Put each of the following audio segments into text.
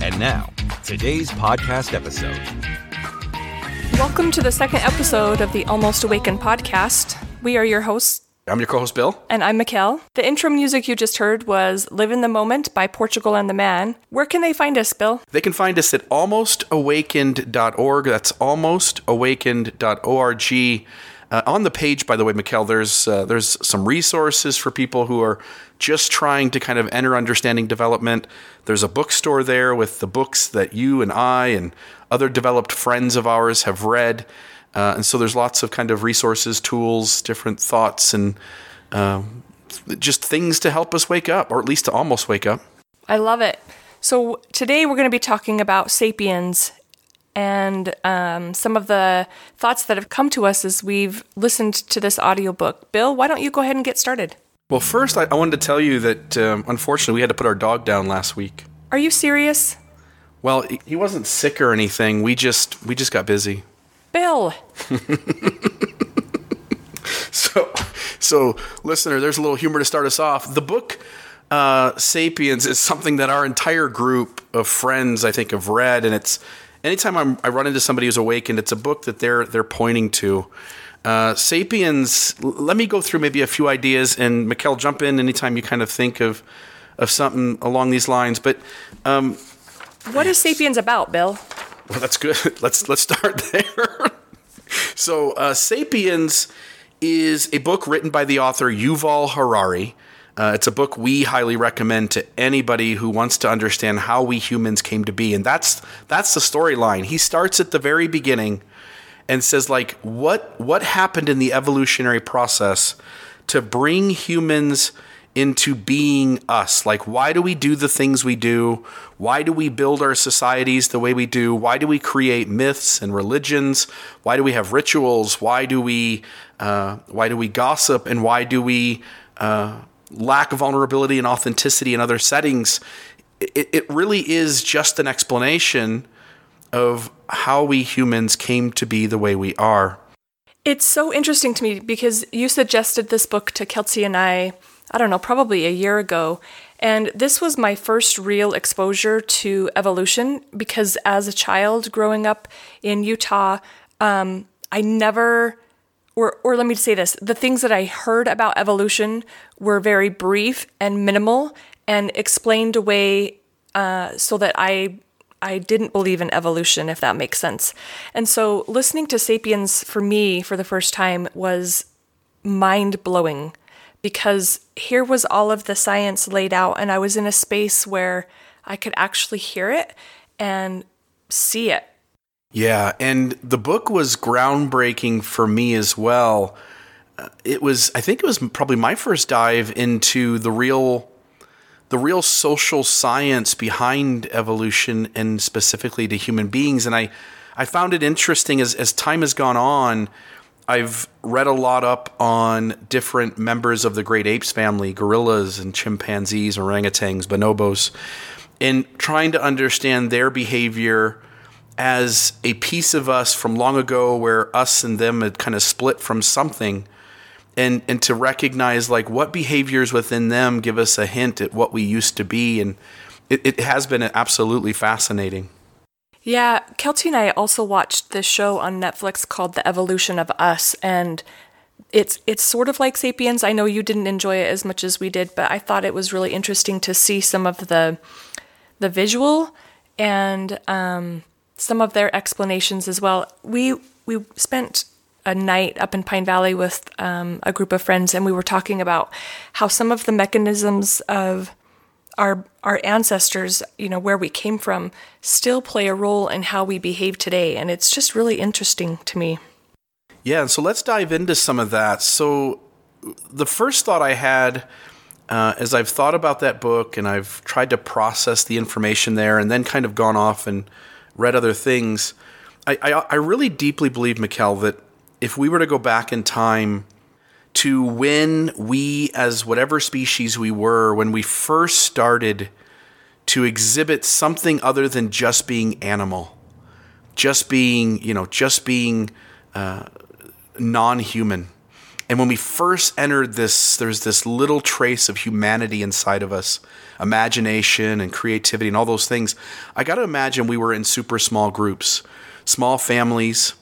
And now, today's podcast episode. Welcome to the second episode of the Almost Awakened podcast. We are your hosts, I'm your co-host Bill. and I'm Mikkel. The intro music you just heard was Live in the Moment by Portugal and the Man. Where can they find us, Bill? They can find us at almostawakened.org. That's almostawakened.org. Uh, on the page, by the way, Mikkel, there's uh, there's some resources for people who are just trying to kind of enter understanding development. There's a bookstore there with the books that you and I and other developed friends of ours have read. Uh, and so there's lots of kind of resources, tools, different thoughts, and um, just things to help us wake up, or at least to almost wake up. I love it. So today we're going to be talking about sapiens and um, some of the thoughts that have come to us as we've listened to this audiobook. Bill, why don't you go ahead and get started? Well, first, I, I wanted to tell you that um, unfortunately we had to put our dog down last week. Are you serious? Well, he- he wasn't sick or anything. We just we just got busy. Bill, So, so listener, there's a little humor to start us off. The book uh, *Sapiens* is something that our entire group of friends, I think, have read, and it's anytime I'm, I run into somebody who's awakened, it's a book that they're they're pointing to. Uh, *Sapiens*. Let me go through maybe a few ideas, and Mikkel, jump in anytime you kind of think of of something along these lines. But um, what is Sapiens about, Bill? well, that's good. Let's let's start there. so, uh, *Sapiens* is a book written by the author Yuval Harari. Uh, it's a book we highly recommend to anybody who wants to understand how we humans came to be, and that's that's the storyline. He starts at the very beginning and says, like, what what happened in the evolutionary process to bring humans into being us. Like, why do we do the things we do? Why do we build our societies the way we do? Why do we create myths and religions? Why do we have rituals? Why do we uh, why do we gossip? And why do we uh, lack vulnerability and authenticity in other settings? It, it really is just an explanation of how we humans came to be the way we are. It's so interesting to me because you suggested this book to Kelsey and I, I don't know, probably a year ago. And this was my first real exposure to evolution because as a child growing up in Utah, um, I never, or, or let me say this the things that I heard about evolution were very brief and minimal and explained away uh, so that I I didn't believe in evolution, if that makes sense. And so listening to Sapiens for me for the first time was mind blowing because here was all of the science laid out, and I was in a space where I could actually hear it and see it. Yeah, and the book was groundbreaking for me as well. Uh, It was, I think, it was probably my first dive into the real, the real social science behind evolution and specifically to human beings. And I, I found it interesting as as time has gone on. I've read a lot up on different members of the great apes family, gorillas and chimpanzees, orangutans, bonobos, and trying to understand their behavior as a piece of us from long ago where us and them had kind of split from something and and to recognize like what behaviors within them give us a hint at what we used to be and it, it has been absolutely fascinating Yeah, Kelsey and I also watched this show on Netflix called The Evolution of Us and it's it's sort of like Sapiens. I know you didn't enjoy it as much as we did, but I thought it was really interesting to see some of the the visual and um, some of their explanations as well. We we spent a night up in Pine Valley with um, a group of friends, and we were talking about how some of the mechanisms of our our ancestors, you know, where we came from, still play a role in how we behave today, and it's just really interesting to me. Yeah, and so let's dive into some of that. So, the first thought I had uh, as I've thought about that book and I've tried to process the information there and then kind of gone off and read other things, I, I, I really deeply believe, Mikkel, that if we were to go back in time to when we, as whatever species we were, when we first started to exhibit something other than just being animal, just being, you know, just being uh, non human and when we first entered this, there's this little trace of humanity inside of us, imagination and creativity and all those things. I got to imagine we were in super small groups, small families,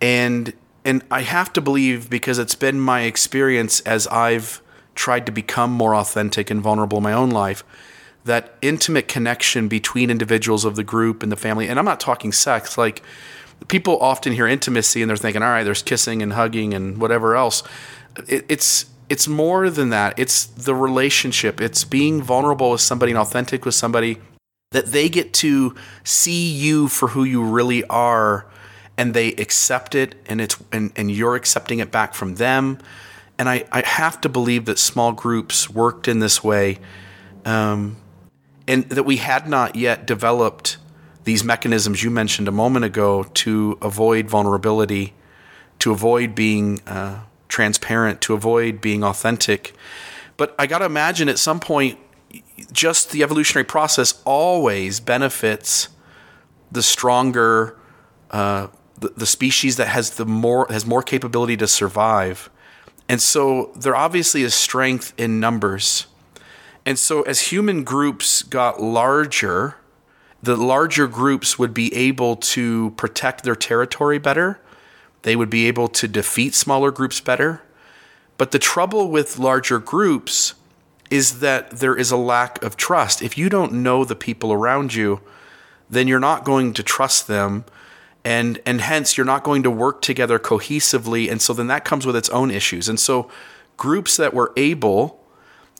and and I have to believe because it's been my experience as I've tried to become more authentic and vulnerable in my own life that intimate connection between individuals of the group and the family and I'm not talking sex like people often hear intimacy and they're thinking, all right, there's kissing and hugging and whatever else. It, it's it's more than that. It's the relationship. It's being vulnerable with somebody and authentic with somebody that they get to see you for who you really are and they accept it and it's and, and you're accepting it back from them. And I, I have to believe that small groups worked in this way. Um, and that we had not yet developed these mechanisms you mentioned a moment ago to avoid vulnerability, to avoid being uh, transparent, to avoid being authentic. But I got to imagine at some point, just the evolutionary process always benefits the stronger, uh, the, the species that has the more has more capability to survive. And so there obviously is strength in numbers. And so as human groups got larger, the larger groups would be able to protect their territory better. They would be able to defeat smaller groups better. But the trouble with larger groups is that there is a lack of trust. If you don't know the people around you, then you're not going to trust them and and hence you're not going to work together cohesively and so then that comes with its own issues. And so groups that were able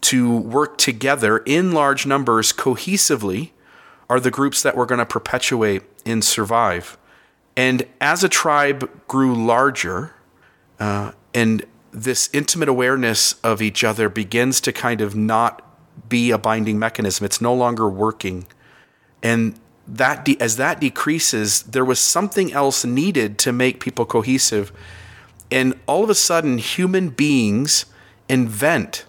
to work together in large numbers cohesively are the groups that we're going to perpetuate and survive. And as a tribe grew larger, uh, and this intimate awareness of each other begins to kind of not be a binding mechanism, it's no longer working. And that de- as that decreases, there was something else needed to make people cohesive. And all of a sudden, human beings invent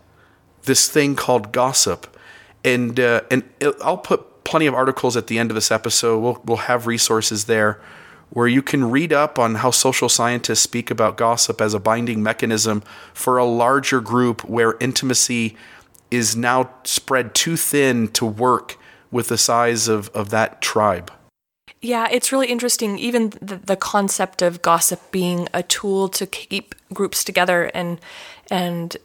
this thing called gossip. And uh, and I'll put plenty of articles at the end of this episode. We'll, we'll have resources there where you can read up on how social scientists speak about gossip as a binding mechanism for a larger group where intimacy is now spread too thin to work with the size of, of that tribe. Yeah, it's really interesting. Even the, the concept of gossip being a tool to keep groups together and and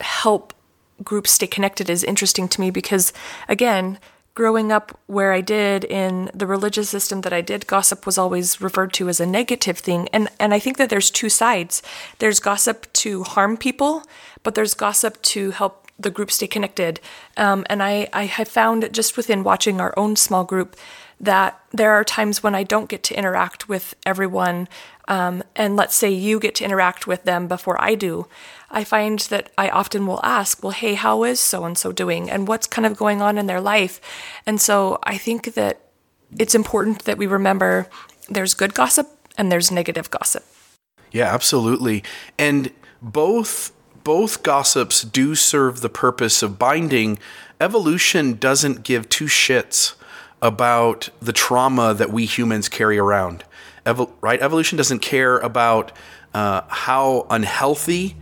help groups stay connected is interesting to me because, again, growing up where I did in the religious system that I did, gossip was always referred to as a negative thing. And and I think that there's two sides. There's gossip to harm people, but there's gossip to help the group stay connected. Um, and I, I have found just within watching our own small group that there are times when I don't get to interact with everyone. Um, and let's say you get to interact with them before I do. I find that I often will ask, well, hey, how is so and so doing? And what's kind of going on in their life? And so I think that it's important that we remember there's good gossip and there's negative gossip. Yeah, absolutely. And both both gossips do serve the purpose of binding. Evolution doesn't give two shits about the trauma that we humans carry around. Evo- right? Evolution doesn't care about uh, how unhealthy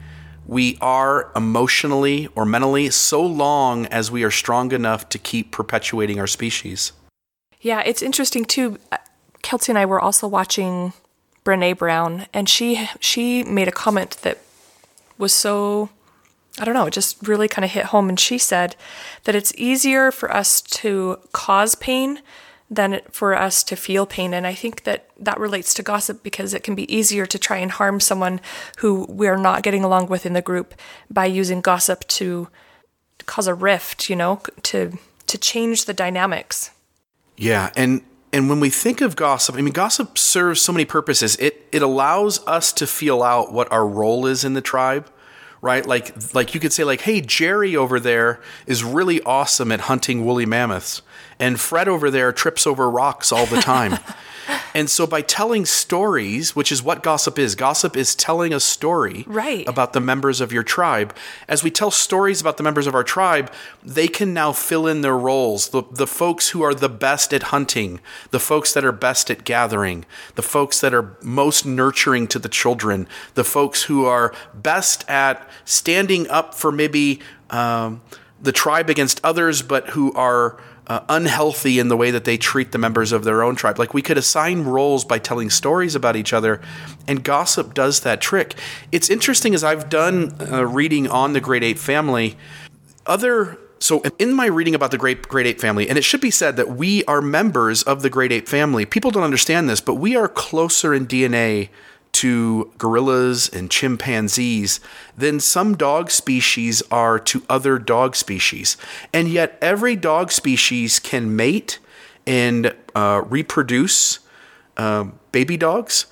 we are emotionally or mentally so long as we are strong enough to keep perpetuating our species. Yeah, it's interesting too. Kelsey and I were also watching Brene Brown, and she she made a comment that was so I don't know, it just really kind of hit home. And she said that it's easier for us to cause pain than for us to feel pain. And I think that that relates to gossip because it can be easier to try and harm someone who we're not getting along with in the group by using gossip to cause a rift, you know, to to change the dynamics. Yeah, and and when we think of gossip, I mean gossip serves so many purposes. It it allows us to feel out what our role is in the tribe right? Like like you could say like, "Hey, Jerry over there is really awesome at hunting woolly mammoths." And Fred over there trips over rocks all the time. And so by telling stories, which is what gossip is, gossip is telling a story Right. about the members of your tribe. As we tell stories about the members of our tribe, they can now fill in their roles. The, the folks who are the best at hunting, the folks that are best at gathering, the folks that are most nurturing to the children, the folks who are best at standing up for maybe um, the tribe against others, but who are uh, unhealthy in the way that they treat the members of their own tribe. Like we could assign roles by telling stories about each other, and gossip does that trick. It's interesting as I've done uh, reading on the Great Ape family, other. So, in my reading about the Great Great Ape family, and it should be said that we are members of the Great Ape family. People don't understand this, but we are closer in DNA to gorillas and chimpanzees than some dog species are to other dog species. And yet, every dog species can mate and uh, reproduce uh, baby dogs.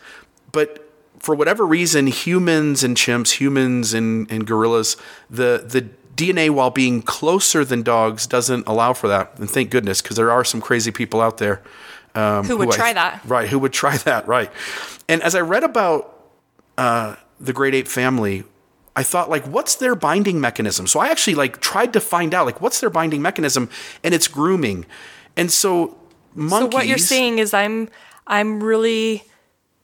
But for whatever reason, humans and chimps, humans and, and gorillas, the, the DNA, while being closer than dogs, doesn't allow for that. And thank goodness, because there are some crazy people out there um, Who would I- try that. Right, who would try that? Right. And as I read about uh, the Great Ape family, I thought like, what's their binding mechanism? So I actually like tried to find out like what's their binding mechanism, and it's grooming. And so monkeys. So what you're saying is I'm I'm really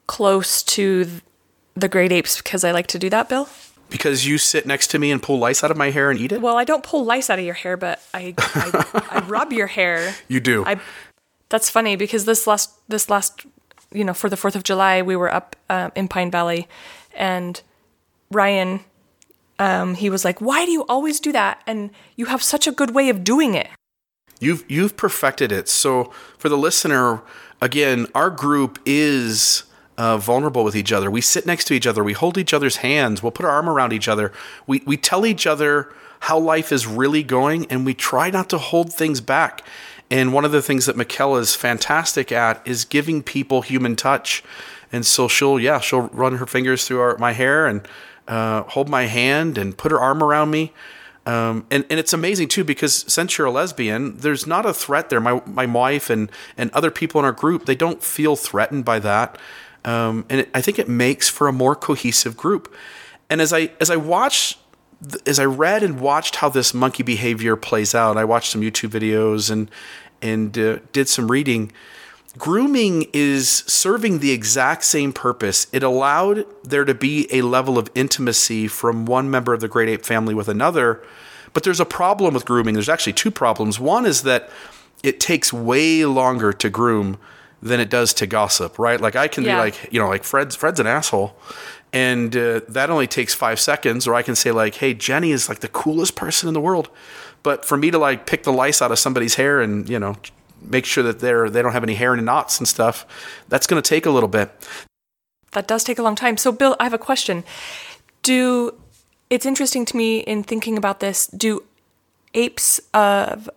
close to the great apes because I like to do that, Bill. because you sit next to me and pull lice out of my hair and eat it. Well, I don't pull lice out of your hair, but I I, I rub your hair. you do. I that's funny because this last this last you know for the Fourth of July we were up uh, in Pine Valley, and Ryan, um, he was like, "Why do you always do that? And you have such a good way of doing it." You've you've perfected it. So for the listener, again, our group is uh, vulnerable with each other. We sit next to each other. We hold each other's hands. We'll put our arm around each other. We we tell each other how life is really going, and we try not to hold things back. And one of the things that Mikella is fantastic at is giving people human touch. And so she'll yeah she'll run her fingers through our, my hair and uh, hold my hand and put her arm around me. Um, and, and it's amazing too because since you're a lesbian, there's not a threat there. My my wife and and other people in our group they don't feel threatened by that, um, and it, I think it makes for a more cohesive group. And as I as I watch, as I read and watched how this monkey behavior plays out, I watched some YouTube videos and and uh, did some reading. Grooming is serving the exact same purpose. It allowed there to be a level of intimacy from one member of the great ape family with another. But there's a problem with grooming. There's actually two problems. One is that it takes way longer to groom than it does to gossip, right? Like I can Yeah. be like, you know, like Fred's Fred's an asshole, and uh, that only takes five seconds. Or I can say like, hey, Jenny is like the coolest person in the world, but for me to like pick the lice out of somebody's hair and you know make sure that they're they don't have any hair and knots and stuff, that's going to take a little bit. That does take a long time. So, Bill, I have a question. Do it's interesting to me in thinking about this. Do apes of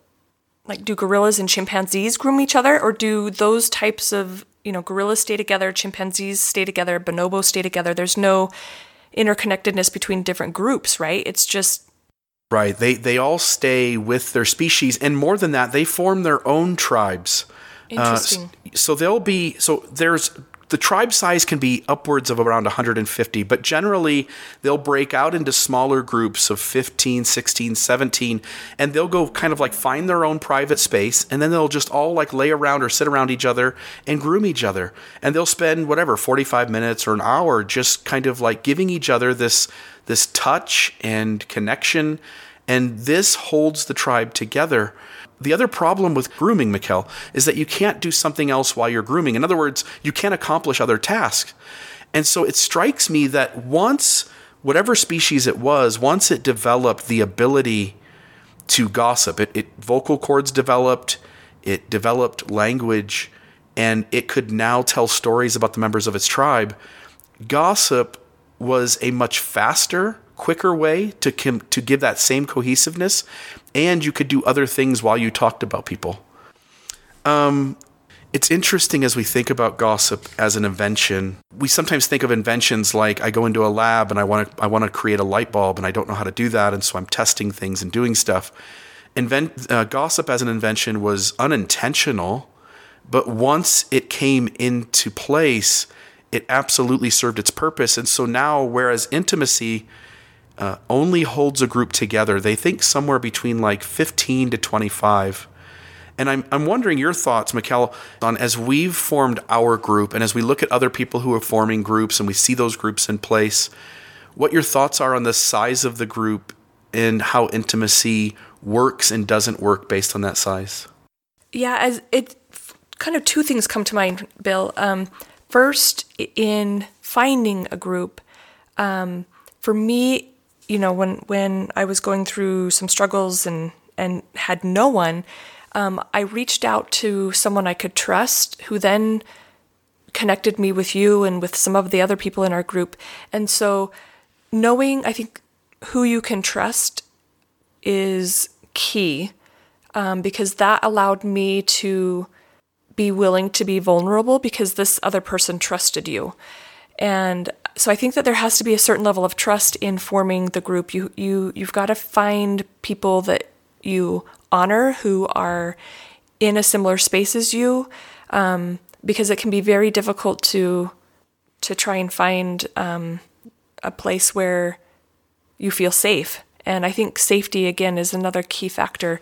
like do gorillas and chimpanzees groom each other, or do those types of you know gorillas stay together, chimpanzees stay together, bonobos stay together? There's no interconnectedness between different groups, right? It's just Right. They they all stay with their species, and more than that, they form their own tribes. Uh, interesting. so they'll be so there's the tribe size can be upwards of around 150 but generally they'll break out into smaller groups of 15 16 17 and they'll go kind of like find their own private space and then they'll just all like lay around or sit around each other and groom each other. And they'll spend whatever 45 minutes or an hour just kind of like giving each other this this touch and connection and this holds the tribe together the other problem with grooming, Mikkel, is that you can't do something else while you're grooming. In other words, you can't accomplish other tasks. And so it strikes me that once, whatever species it was, once it developed the ability to gossip, it, it vocal cords developed, it developed language, and it could now tell stories about the members of its tribe. Gossip was a much faster, quicker way to com- to give that same cohesiveness, and you could do other things while you talked about people. Um, It's interesting as we think about gossip as an invention. We sometimes think of inventions like I go into a lab and I want to I want to create a light bulb and I don't know how to do that, and so I'm testing things and doing stuff. Invent uh, gossip as an invention was unintentional, but once it came into place, it absolutely served its purpose. And so now, whereas intimacy uh, only holds a group together, they think somewhere between like 15 to 25 and I'm, I'm wondering your thoughts, Mikkel, on as we've formed our group and as we look at other people who are forming groups and we see those groups in place, what your thoughts are on the size of the group and how intimacy works and doesn't work based on that size. Yeah, as it kind of two things come to mind, Bill. Um, first, in finding a group, um, for me, you know, when when I was going through some struggles and and had no one, um, I reached out to someone I could trust who then connected me with you and with some of the other people in our group. And so, knowing, I think, who you can trust is key um, because that allowed me to be willing to be vulnerable because this other person trusted you. And so I think that there has to be a certain level of trust in forming the group. You you you've got to find people that you honor who are in a similar space as you, um, because it can be very difficult to to try and find um, a place where you feel safe. And I think safety again is another key factor.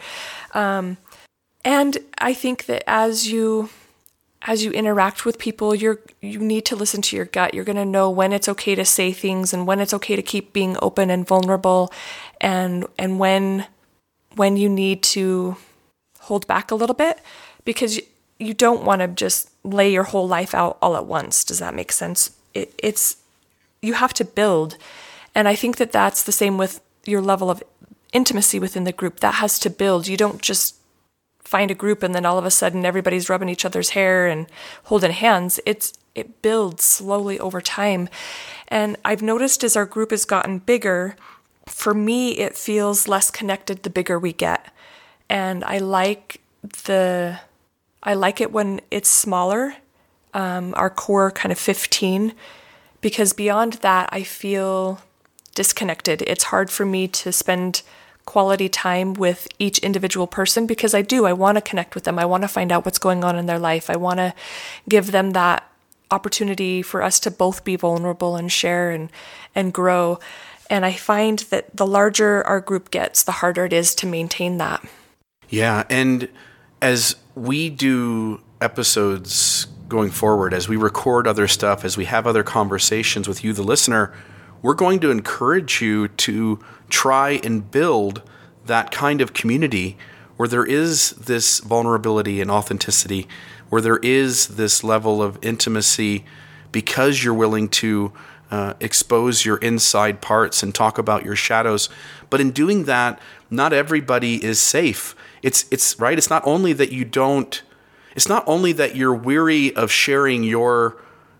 Um, and I think that as you as you interact with people, you're you need to listen to your gut. You're going to know when it's okay to say things and when it's okay to keep being open and vulnerable, and and when when you need to hold back a little bit because you don't want to just lay your whole life out all at once. Does that make sense? It, it's you have to build, and I think that that's the same with your level of intimacy within the group. That has to build. You don't just find a group and then all of a sudden everybody's rubbing each other's hair and holding hands. It's it builds slowly over time. And I've noticed as our group has gotten bigger, for me, it feels less connected the bigger we get. And I like the, I like it when it's smaller, um, our core kind of 15, because beyond that, I feel disconnected. It's hard for me to spend quality time with each individual person because I do. I want to connect with them. I want to find out what's going on in their life. I want to give them that opportunity for us to both be vulnerable and share and and grow. And I find that the larger our group gets, the harder it is to maintain that. Yeah. And as we do episodes going forward, as we record other stuff, as we have other conversations with you, the listener, we're going to encourage you to try and build that kind of community where there is this vulnerability and authenticity, where there is this level of intimacy because you're willing to uh, expose your inside parts and talk about your shadows. But in doing that, not everybody is safe. It's it's right. It's not only that you don't. It's not only that you're weary of sharing your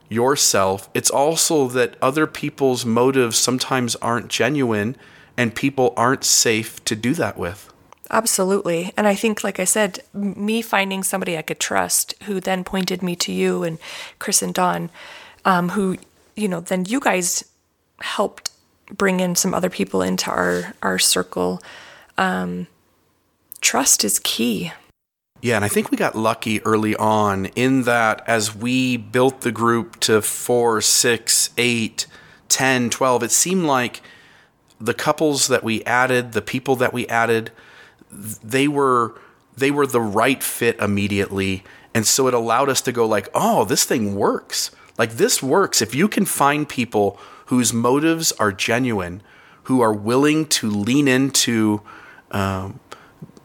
yourself. It's also that other people's motives sometimes aren't genuine, and people aren't safe to do that with. Absolutely. And I think, like I said, me finding somebody I could trust who then pointed me to you and Chris and Don, um, who you know, then you guys helped bring in some other people into our our circle. Um, trust is key. Yeah, and I think we got lucky early on in that as we built the group to four, six, eight, 10, 12, it seemed like the couples that we added, the people that we added, they were they were the right fit immediately. And so it allowed us to go like, "Oh, this thing works." Like this works if you can find people whose motives are genuine, who are willing to lean into um,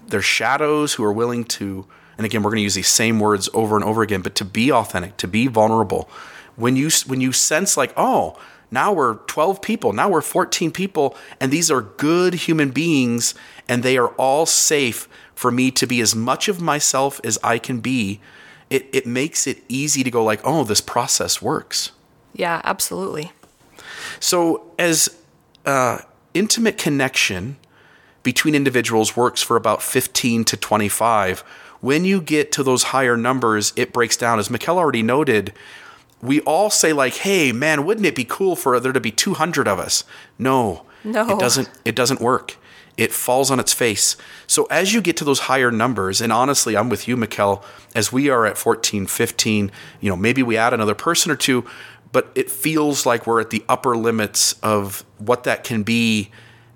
their shadows, who are willing to, and again, we're going to use these same words over and over again, but to be authentic, to be vulnerable. When you when you sense like, oh, now we're 12 people, now we're 14 people, and these are good human beings, and they are all safe for me to be as much of myself as I can be it, it makes it easy to go like, oh, this process works. Yeah, absolutely. So as uh, intimate connection between individuals works for about 15 to 25, when you get to those higher numbers, it breaks down. As Mikkel already noted, we all say like, "Hey, man, wouldn't it be cool for there to be 200 of us?" No, No. it doesn't. It doesn't work. It falls on its face. So as you get to those higher numbers, and honestly, I'm with you, Mikkel, as we are at 14, 15, you know, maybe we add another person or two, but it feels like we're at the upper limits of what that can be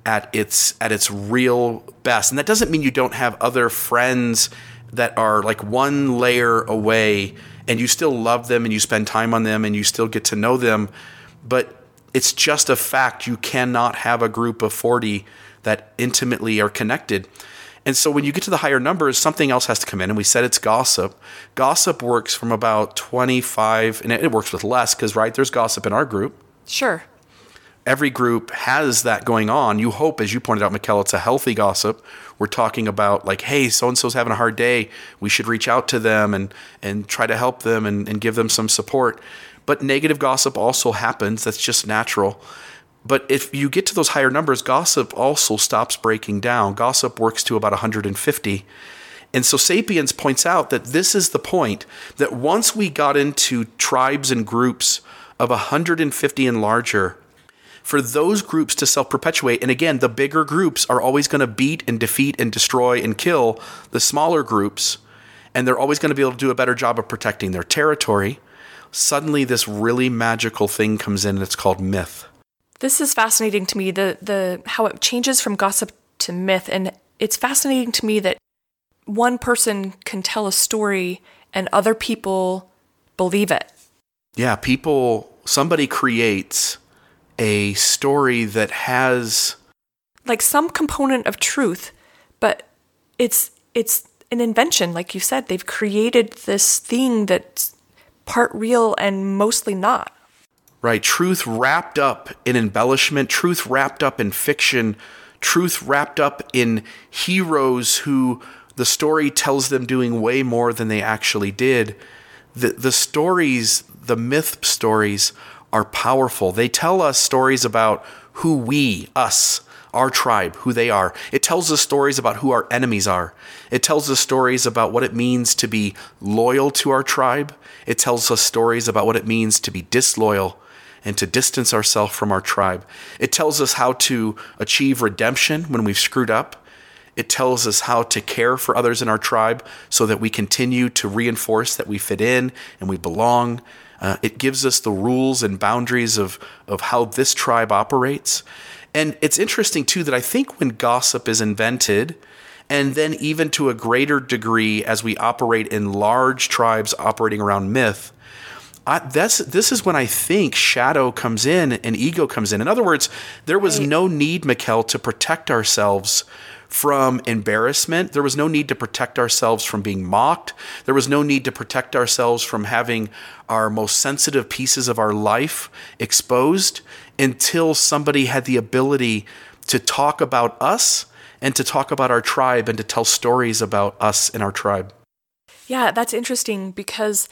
at its at its real best. And that doesn't mean you don't have other friends that are like one layer away and you still love them and you spend time on them and you still get to know them, but it's just a fact you cannot have a group of 40 that intimately are connected. And so when you get to the higher numbers, something else has to come in. And we said it's gossip. Gossip works from about 25, and it works with less because, right, there's gossip in our group. Sure. Every group has that going on. You hope, as you pointed out, Mikkel, it's a healthy gossip. We're talking about, like, hey, so and so's having a hard day. We should reach out to them and, and try to help them and, and give them some support. But negative gossip also happens. That's just natural. But if you get to those higher numbers, gossip also stops breaking down. Gossip works to about 150. And so Sapiens points out that this is the point that once we got into tribes and groups of 150 and larger, for those groups to self perpetuate, and again, the bigger groups are always going to beat and defeat and destroy and kill the smaller groups, and they're always going to be able to do a better job of protecting their territory. Suddenly, this really magical thing comes in, and it's called myth. This is fascinating to me the the how it changes from gossip to myth and it's fascinating to me that one person can tell a story and other people believe it. Yeah, people, somebody creates a story that has Like some component of truth, but it's it's an invention like you said. They've created this thing that's part real and mostly not. right truth wrapped up in embellishment, truth wrapped up in fiction, truth wrapped up in heroes who the story tells them doing way more than they actually did. The the stories, the myth stories are powerful. They tell us stories about who we, us, our tribe, who they are. It tells us stories about who our enemies are. It tells us stories about what it means to be loyal to our tribe. It tells us stories about what it means to be disloyal and to distance ourselves from our tribe. It tells us how to achieve redemption when we've screwed up. It tells us how to care for others in our tribe so that we continue to reinforce that we fit in and we belong. Uh, it gives us the rules and boundaries of, of how this tribe operates. And it's interesting, too, that I think when gossip is invented, and then even to a greater degree as we operate in large tribes operating around myth, I, that's this is when I think shadow comes in and ego comes in. In other words, there was no need, Mikkel, to protect ourselves from embarrassment. There was no need to protect ourselves from being mocked. There was no need to protect ourselves from having our most sensitive pieces of our life exposed until somebody had the ability to talk about us and to talk about our tribe and to tell stories about us and our tribe. Yeah, that's interesting because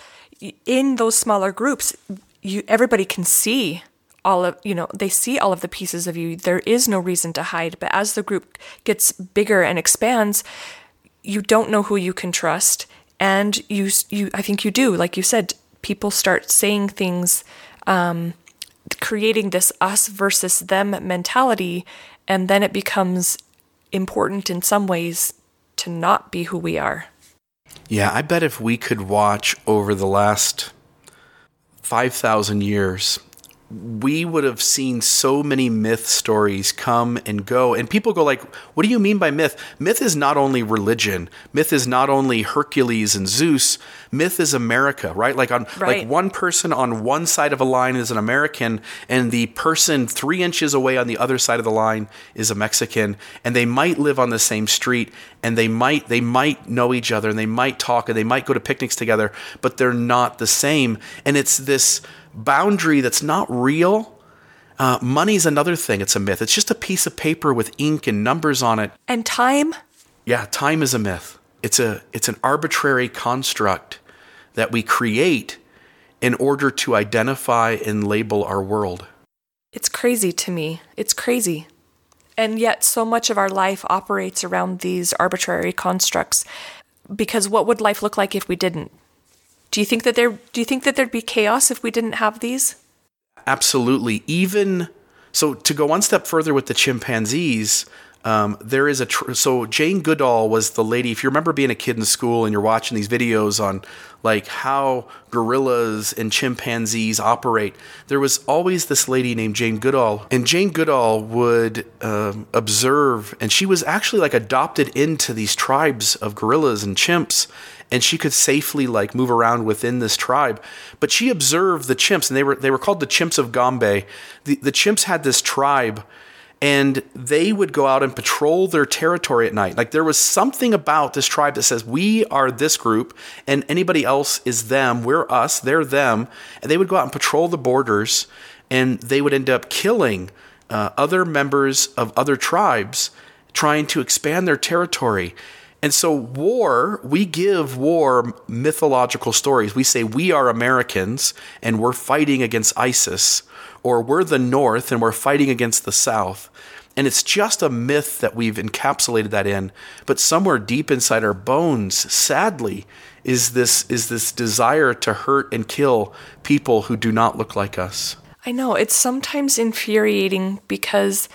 in those smaller groups, you everybody can see all of you know they see all of the pieces of you. There is no reason to hide. But as the group gets bigger and expands, you don't know who you can trust, and you you I think you do. Like you said, people start saying things, um, creating this us versus them mentality, and then it becomes important in some ways to not be who we are. Yeah, I bet if we could watch over the last 5,000 years, we would have seen so many myth stories come and go. And people go like, "What do you mean by myth?" Myth is not only religion. Myth is not only Hercules and Zeus. Myth is America, right? Like on Right. like one person on one side of a line is an American, and the person three inches away on the other side of the line is a Mexican, and they might live on the same street, and they might they might know each other, and they might talk, and they might go to picnics together, but they're not the same. And it's this boundary that's not real. Uh, money's another thing. It's a myth. It's just a piece of paper with ink and numbers on it. And time Yeah, time is a myth. It's a it's an arbitrary construct that we create in order to identify and label our world. It's crazy to me. It's crazy. And yet, so much of our life operates around these arbitrary constructs. because what would life look like if we didn't? Do you think that there do you think that there'd be chaos if we didn't have these? Absolutely. Even so, to go one step further with the chimpanzees, um, there is a tr- so Jane Goodall was the lady. If you remember being a kid in school and you're watching these videos on like how gorillas and chimpanzees operate, there was always this lady named Jane Goodall, and Jane Goodall would um, observe, and she was actually like adopted into these tribes of gorillas and chimps, and she could safely like move around within this tribe. But she observed the chimps, and they were they were called the chimps of Gombe. The the chimps had this tribe and they would go out and patrol their territory at night. Like there was something about this tribe that says we are this group and anybody else is them. We're us, they're them. And they would go out and patrol the borders and they would end up killing uh, other members of other tribes trying to expand their territory. And so, war, we give war mythological stories. We say we are Americans and we're fighting against ISIS, or we're the North and we're fighting against the South. And it's just a myth that we've encapsulated that in. But somewhere deep inside our bones, sadly, is this, is this desire to hurt and kill people who do not look like us. I know. It's sometimes infuriating because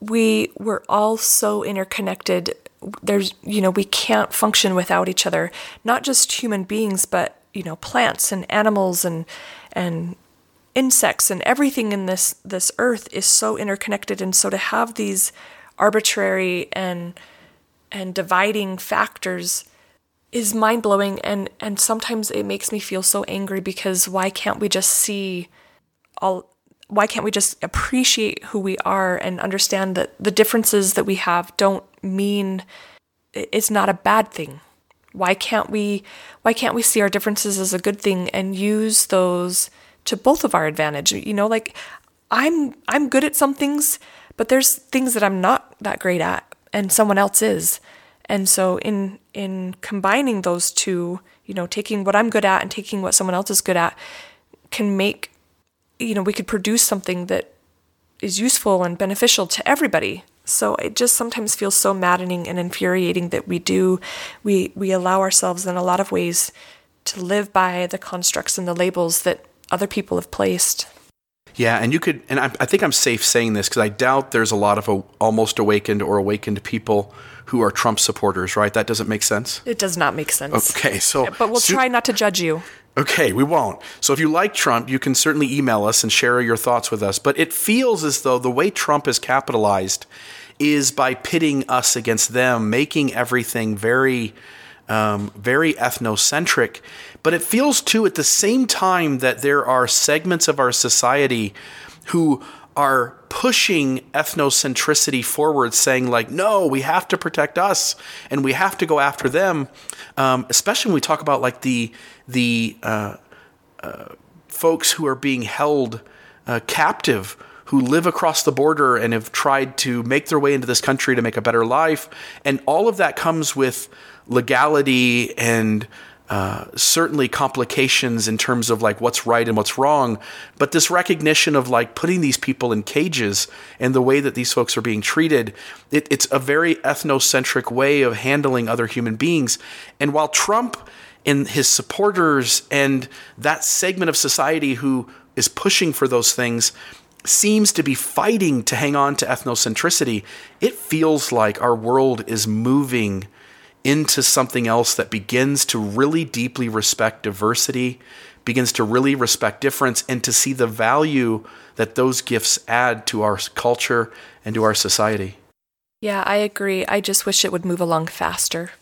we we're all so interconnected there's you know we can't function without each other. Not just human beings but you know plants and animals and and insects and everything in this this earth is so interconnected. And so to have these arbitrary and and dividing factors is mind-blowing. And and sometimes it makes me feel so angry because why can't we just see all why can't we just appreciate who we are and understand that the differences that we have don't mean it's not a bad thing. Why can't we why can't we see our differences as a good thing and use those to both of our advantage? You know like i'm i'm good at some things but there's things that i'm not that great at and someone else is. And so in in combining those two you know taking what i'm good at and taking what someone else is good at can make you know, we could produce something that is useful and beneficial to everybody. So it just sometimes feels so maddening and infuriating that we do we we allow ourselves in a lot of ways to live by the constructs and the labels that other people have placed. Yeah, and you could, and I, I think I'm safe saying this because I doubt there's a lot of a, almost awakened or awakened people who are Trump supporters, right? That doesn't make sense. It does not make sense. Okay, so yeah, but we'll so, try not to judge you. Okay, we won't. So if you like Trump, you can certainly email us and share your thoughts with us. But it feels as though the way Trump is capitalized is by pitting us against them, making everything very, um, very ethnocentric. But it feels too at the same time that there are segments of our society who are pushing ethnocentricity forward, saying, like, no, we have to protect us and we have to go after them. Um, especially when we talk about like the the uh, uh, folks who are being held uh, captive, who live across the border and have tried to make their way into this country to make a better life, and all of that comes with legality and uh, certainly complications in terms of like what's right and what's wrong, but this recognition of like putting these people in cages and the way that these folks are being treated, it, it's a very ethnocentric way of handling other human beings. And while Trump and his supporters and that segment of society who is pushing for those things seems to be fighting to hang on to ethnocentricity, it feels like our world is moving into something else that begins to really deeply respect diversity, begins to really respect difference, and to see the value that those gifts add to our culture and to our society. Yeah, I agree. I just wish it would move along faster.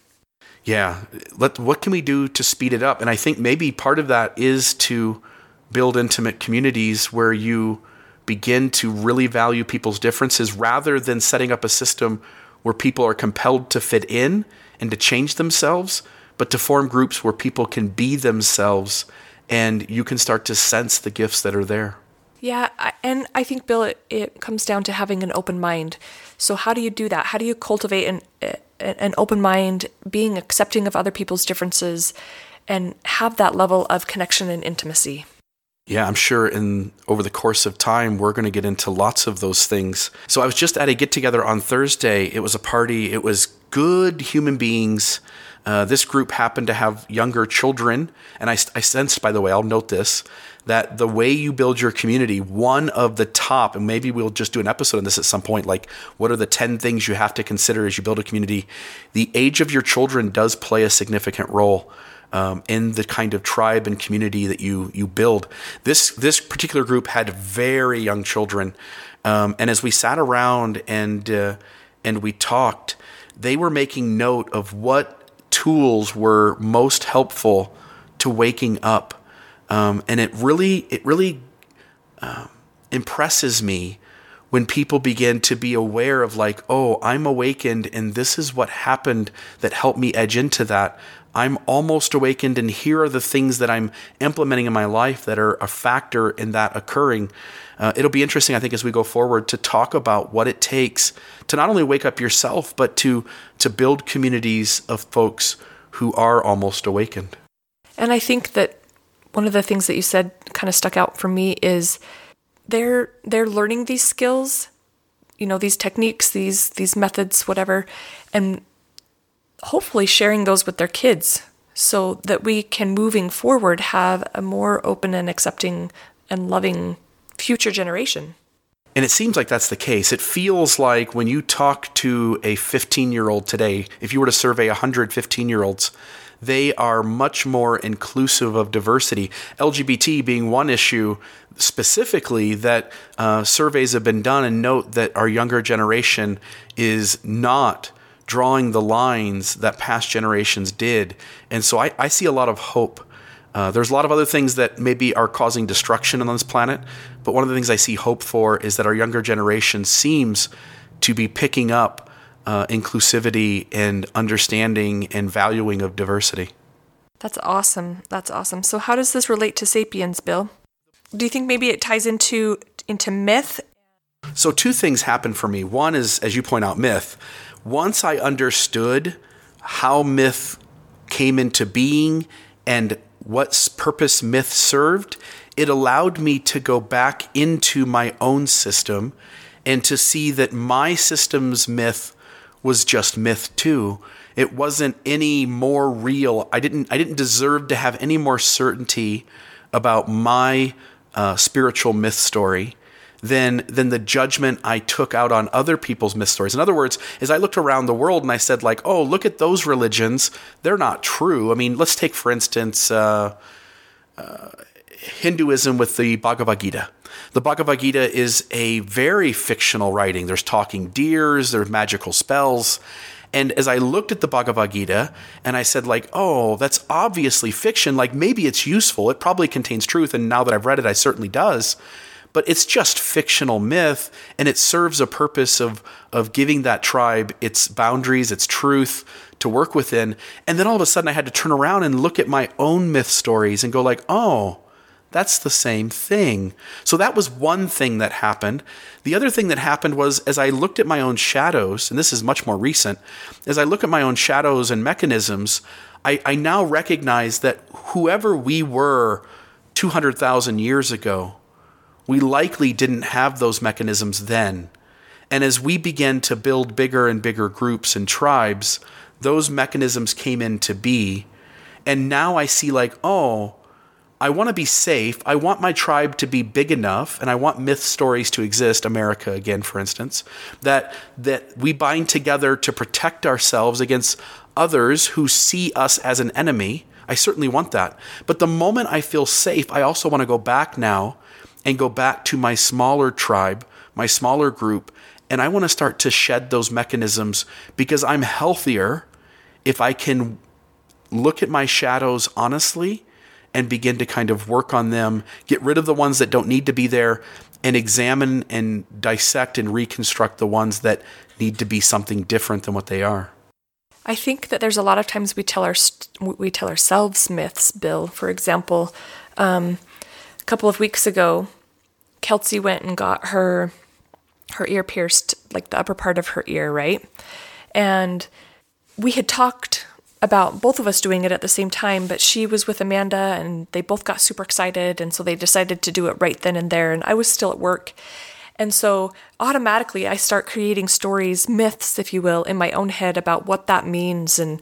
Yeah, let what can we do to speed it up? And I think maybe part of that is to build intimate communities where you begin to really value people's differences rather than setting up a system where people are compelled to fit in and to change themselves, but to form groups where people can be themselves and you can start to sense the gifts that are there. Yeah, and I think Bill, it, it comes down to having an open mind. So how do you do that? How do you cultivate an an open mind, being accepting of other people's differences, and have that level of connection and intimacy? Yeah, I'm sure in over the course of time we're going to get into lots of those things. So I was just at a get together on Thursday. It was a party. It was good human beings Uh, this group happened to have younger children, and I, I sensed, by the way, I'll note this, that the way you build your community, one of the top, and maybe we'll just do an episode on this at some point, like what are the 10 things you have to consider as you build a community? The age of your children does play a significant role. Um, in the kind of tribe and community that you you build, this this particular group had very young children, um, and as we sat around and uh, and we talked, they were making note of what tools were most helpful to waking up. Um, and it really, it really uh, impresses me when people begin to be aware of like, oh, I'm awakened, and this is what happened that helped me edge into that. I'm almost awakened, and here are the things that I'm implementing in my life that are a factor in that occurring. Uh, it'll be interesting, I think, as we go forward to talk about what it takes to not only wake up yourself, but to to build communities of folks who are almost awakened. And I think that one of the things that you said kind of stuck out for me is they're they're learning these skills, you know, these techniques, these these methods, whatever, and hopefully sharing those with their kids so that we can moving forward have a more open and accepting and loving future generation. And it seems like that's the case. It feels like when you talk to a 15 year old today, if you were to survey 100 15 year olds, they are much more inclusive of diversity. LGBT being one issue specifically that uh, surveys have been done and note that our younger generation is not drawing the lines that past generations did. And so I, I see a lot of hope uh, there's a lot of other things that maybe are causing destruction on this planet, but one of the things I see hope for is that our younger generation seems to be picking up uh, inclusivity and understanding and valuing of diversity. That's awesome. That's awesome. So, how does this relate to Sapiens, Bill? Do you think maybe it ties into into myth? So, two things happen for me. One is, as you point out, myth. Once I understood how myth came into being and what purpose myth served, it allowed me to go back into my own system and to see that my system's myth was just myth too. It wasn't any more real. I didn't I didn't deserve to have any more certainty about my uh, spiritual myth story than than the judgment I took out on other people's myth stories. In other words, as I looked around the world and I said like, "Oh, look at those religions; they're not true." I mean, let's take for instance uh, uh, Hinduism with the Bhagavad Gita. The Bhagavad Gita is a very fictional writing. There's talking deers, there's magical spells. And as I looked at the Bhagavad Gita and I said, like, oh, that's obviously fiction. Like, maybe it's useful. It probably contains truth. And now that I've read it, I certainly does but it's just fictional myth and it serves a purpose of of giving that tribe its boundaries, its truth to work within. And then all of a sudden I had to turn around and look at my own myth stories and go like, "Oh, that's the same thing." So that was one thing that happened. The other thing that happened was as I looked at my own shadows, and this is much more recent, as I look at my own shadows and mechanisms, I, I now recognize that whoever we were 200,000 years ago, we likely didn't have those mechanisms then. And as we began to build bigger and bigger groups and tribes, those mechanisms came into be. And now I see, like, oh, I want to be safe. I want my tribe to be big enough, and I want myth stories to exist, America again, for instance, that, that we bind together to protect ourselves against others who see us as an enemy. I certainly want that. But the moment I feel safe, I also want to go back now and go back to my smaller tribe, my smaller group, and I want to start to shed those mechanisms because I'm healthier if I can look at my shadows honestly and begin to kind of work on them, get rid of the ones that don't need to be there, and examine and dissect and reconstruct the ones that need to be something different than what they are. I think that there's a lot of times we tell our we tell ourselves myths. Bill, for example, um, a couple of weeks ago, Kelsey went and got her her ear pierced, like the upper part of her ear, right? And we had talked about both of us doing it at the same time, but she was with Amanda and they both got super excited. And so they decided to do it right then and there. And I was still at work. And so automatically I start creating stories, myths, if you will, in my own head about what that means and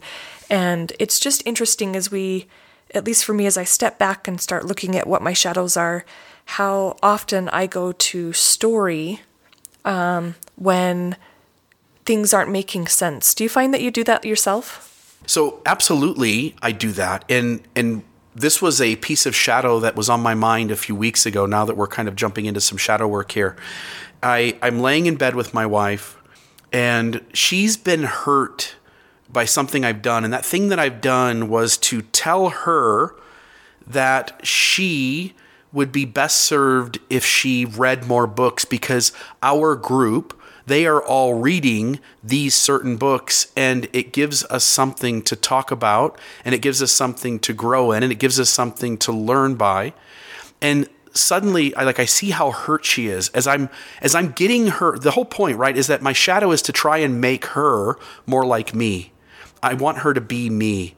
And it's just interesting as we, at least for me, as I step back and start looking at what my shadows are, how often I go to story um, when things aren't making sense. Do you find that you do that yourself? So absolutely, I do that, and and this was a piece of shadow that was on my mind a few weeks ago. Now that we're kind of jumping into some shadow work here, I I'm laying in bed with my wife, and she's been hurt by something I've done, and that thing that I've done was to tell her that she would be best served if she read more books because our group they are all reading these certain books and it gives us something to talk about and it gives us something to grow in and it gives us something to learn by. And suddenly I like I see how hurt she is as I'm as I'm getting her the whole point right is that my shadow is to try and make her more like me. I want her to be me.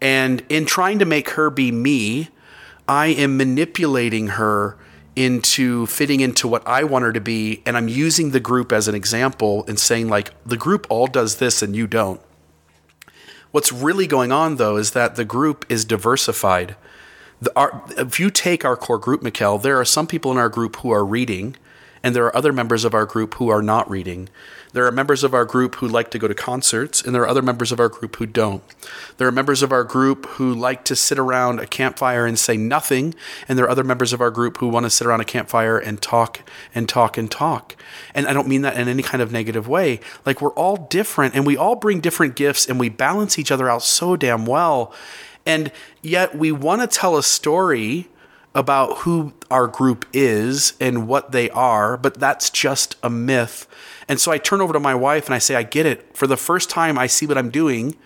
And in trying to make her be me I am manipulating her into fitting into what I want her to be. And I'm using the group as an example and saying, like, the group all does this and you don't. What's really going on, though, is that the group is diversified. The, our, if you take our core group, Mikkel, there are some people in our group who are reading, and there are other members of our group who are not reading. There are members of our group who like to go to concerts, and there are other members of our group who don't. There are members of our group who like to sit around a campfire and say nothing, and there are other members of our group who want to sit around a campfire and talk and talk and talk. And I don't mean that in any kind of negative way. Like we're all different, and we all bring different gifts, and we balance each other out so damn well. And yet we want to tell a story about who our group is and what they are, but that's just a myth and so I turn over to my wife and I say, I get it. For the first time, I see what I'm doing.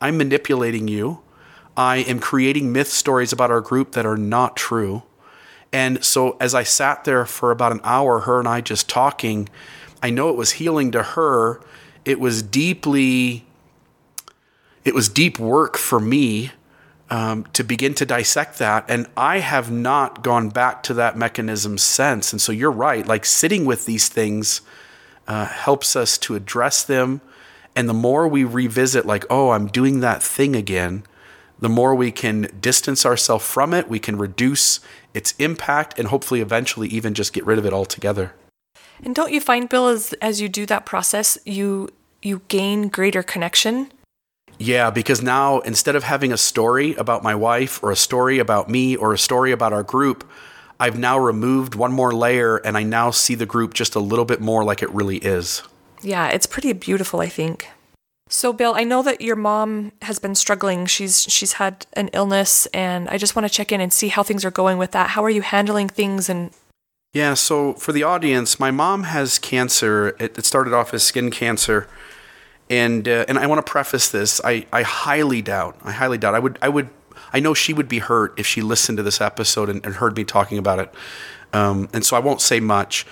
I'm manipulating you. I am creating myth stories about our group that are not true. And so as I sat there for about an hour, her and I just talking, I know it was healing to her. It was deeply, it was deep work for me um, to begin to dissect that. And I have not gone back to that mechanism since. And so you're right, like sitting with these things uh, helps us to address them. And the more we revisit, like, oh, I'm doing that thing again, the more we can distance ourselves from it, we can reduce its impact, and hopefully eventually even just get rid of it altogether. And don't you find, Bill, as, as you do that process, you you gain greater connection? Yeah, because now instead of having a story about my wife or a story about me or a story about our group, I've now removed one more layer and I now see the group just a little bit more like it really is. Yeah, it's pretty beautiful, I think. So Bill, I know that your mom has been struggling. She's she's had an illness and I just want to check in and see how things are going with that. How are you handling things and Yeah, so for the audience, my mom has cancer. It, it started off as skin cancer. And uh, and I want to preface this. I, I highly doubt. I highly doubt. I would I would I know she would be hurt if she listened to this episode and, and heard me talking about it. Um, and so I won't say much.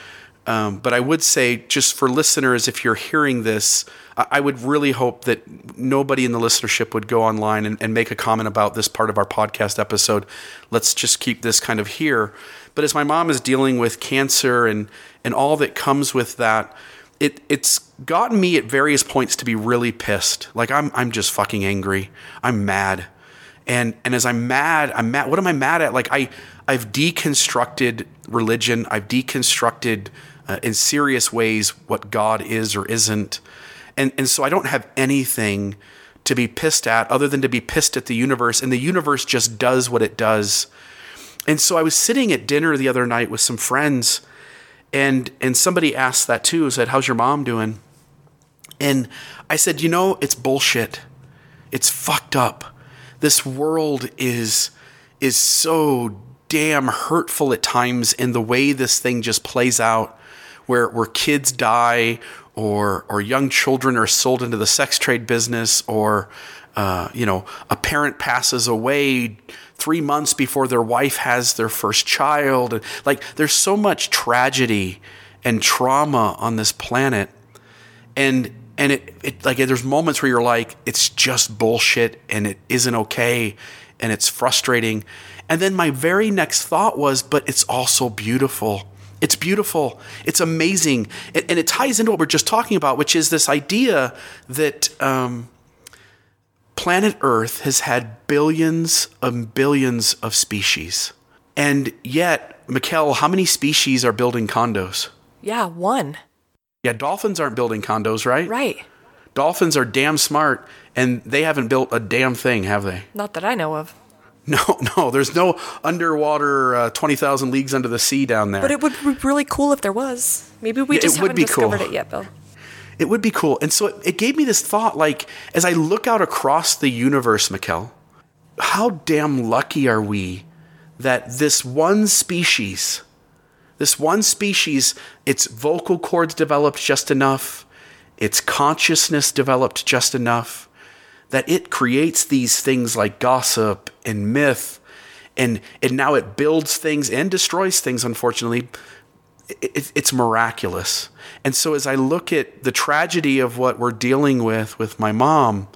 Um, but I would say, just for listeners, if you're hearing this, I would really hope that nobody in the listenership would go online and, and, make a comment about this part of our podcast episode. Let's just keep this kind of here. But as my mom is dealing with cancer and and all that comes with that, it it's gotten me at various points to be really pissed. Like I'm I'm just fucking angry. I'm mad and and as I'm mad, I'm mad. What am I mad at? Like I I've deconstructed religion. I've deconstructed uh, in serious ways what God is or isn't, and and so I don't have anything to be pissed at other than to be pissed at the universe, and the universe just does what it does. And so I was sitting at dinner the other night with some friends, and and somebody asked that too. Said, "How's your mom doing?" And I said, "You know, it's bullshit. It's fucked up." this world is is so damn hurtful at times in the way this thing just plays out where where kids die or or young children are sold into the sex trade business or uh, you know a parent passes away three months before their wife has their first child. Like there's so much tragedy and trauma on this planet. And and it, it like there's moments where you're like it's just bullshit and it isn't okay and it's frustrating. And then my very next thought was but it's also beautiful. It's beautiful. It's amazing. And, and it ties into what we're just talking about which is this idea that um, planet Earth has had billions and billions of species. And yet, Mikkel, how many species are building condos? Yeah, one. Yeah, dolphins aren't building condos, right? Right. Dolphins are damn smart and they haven't built a damn thing, have they? Not that I know of. No, no, there's no underwater uh, 20,000 leagues under the sea down there. But it would be really cool if there was. Maybe we Yeah, just haven't discovered cool. it yet, Bill. It would be cool. And so it, it gave me this thought like, as I look out across the universe, Mikkel, how damn lucky are we that this one species, this one species, its vocal cords developed just enough, its consciousness developed just enough, that it creates these things like gossip and myth, and, and now it builds things and destroys things, unfortunately, it, it's miraculous. And so as I look at the tragedy of what we're dealing with with my mom,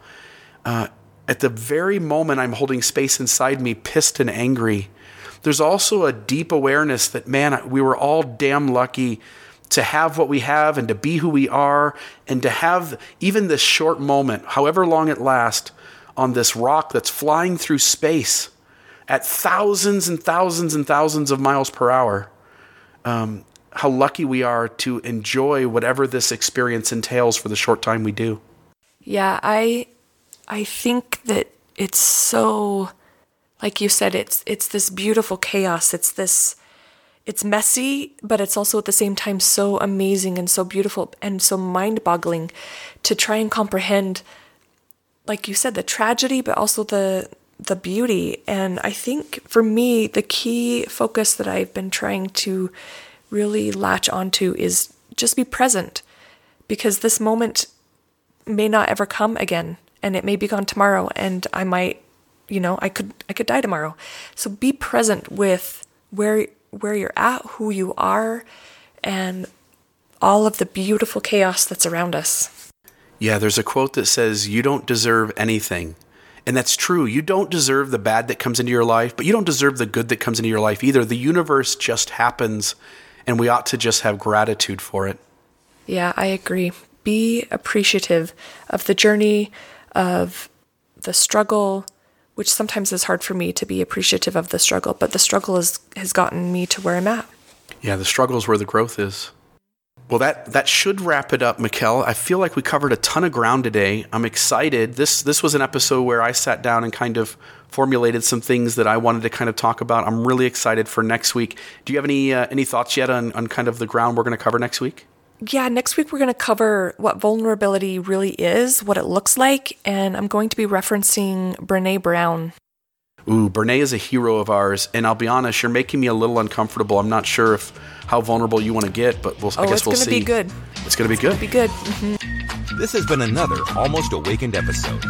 uh, at the very moment I'm holding space inside me, pissed and angry, there's also a deep awareness that, man, we were all damn lucky to have what we have and to be who we are and to have even this short moment, however long it lasts, on this rock that's flying through space at thousands and thousands and thousands of miles per hour how lucky we are to enjoy whatever this experience entails for the short time we do. Yeah, I I think that it's so like you said it's it's this beautiful chaos. It's this it's messy, but it's also at the same time so amazing and so beautiful and so mind-boggling to try and comprehend like you said the tragedy but also the the beauty and I think for me the key focus that I've been trying to really latch onto is just be present because this moment may not ever come again and it may be gone tomorrow and I might you know I could I could die tomorrow so be present with where where you're at who you are and all of the beautiful chaos that's around us Yeah, there's a quote that says, You don't deserve anything. And that's true. You don't deserve the bad that comes into your life, but you don't deserve the good that comes into your life either. The universe just happens, and we ought to just have gratitude for it. Yeah, I agree. Be appreciative of the journey, of the struggle, which sometimes is hard for me to be appreciative of the struggle, but the struggle has, has gotten me to where I'm at. Yeah, the struggle is where the growth is. Well, that that should wrap it up, Mikkel. I feel like we covered a ton of ground today. I'm excited. This this was an episode where I sat down and kind of formulated some things that I wanted to kind of talk about. I'm really excited for next week. Do you have any uh, any thoughts yet on, on kind of the ground we're going to cover next week? Yeah, next week we're going to cover what vulnerability really is, what it looks like, and I'm going to be referencing Brene Brown. Ooh, Brene is a hero of ours, and I'll be honest, you're making me a little uncomfortable. I'm not sure if how vulnerable you want to get, but we'll, I Oh, guess we'll see. It's going to be good. It's going to be good. Be good. This has been another Almost Awakened episode.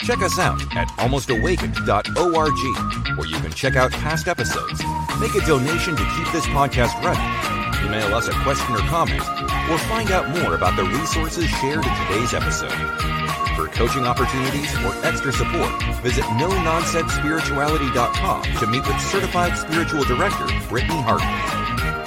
Check us out at almostawakened.org, where you can check out past episodes, make a donation to keep this podcast running, email us a question or comment, or find out more about the resources shared in today's episode. For coaching opportunities or extra support, visit no-nonsense spirituality.com to meet with certified spiritual director Brittany Hartman.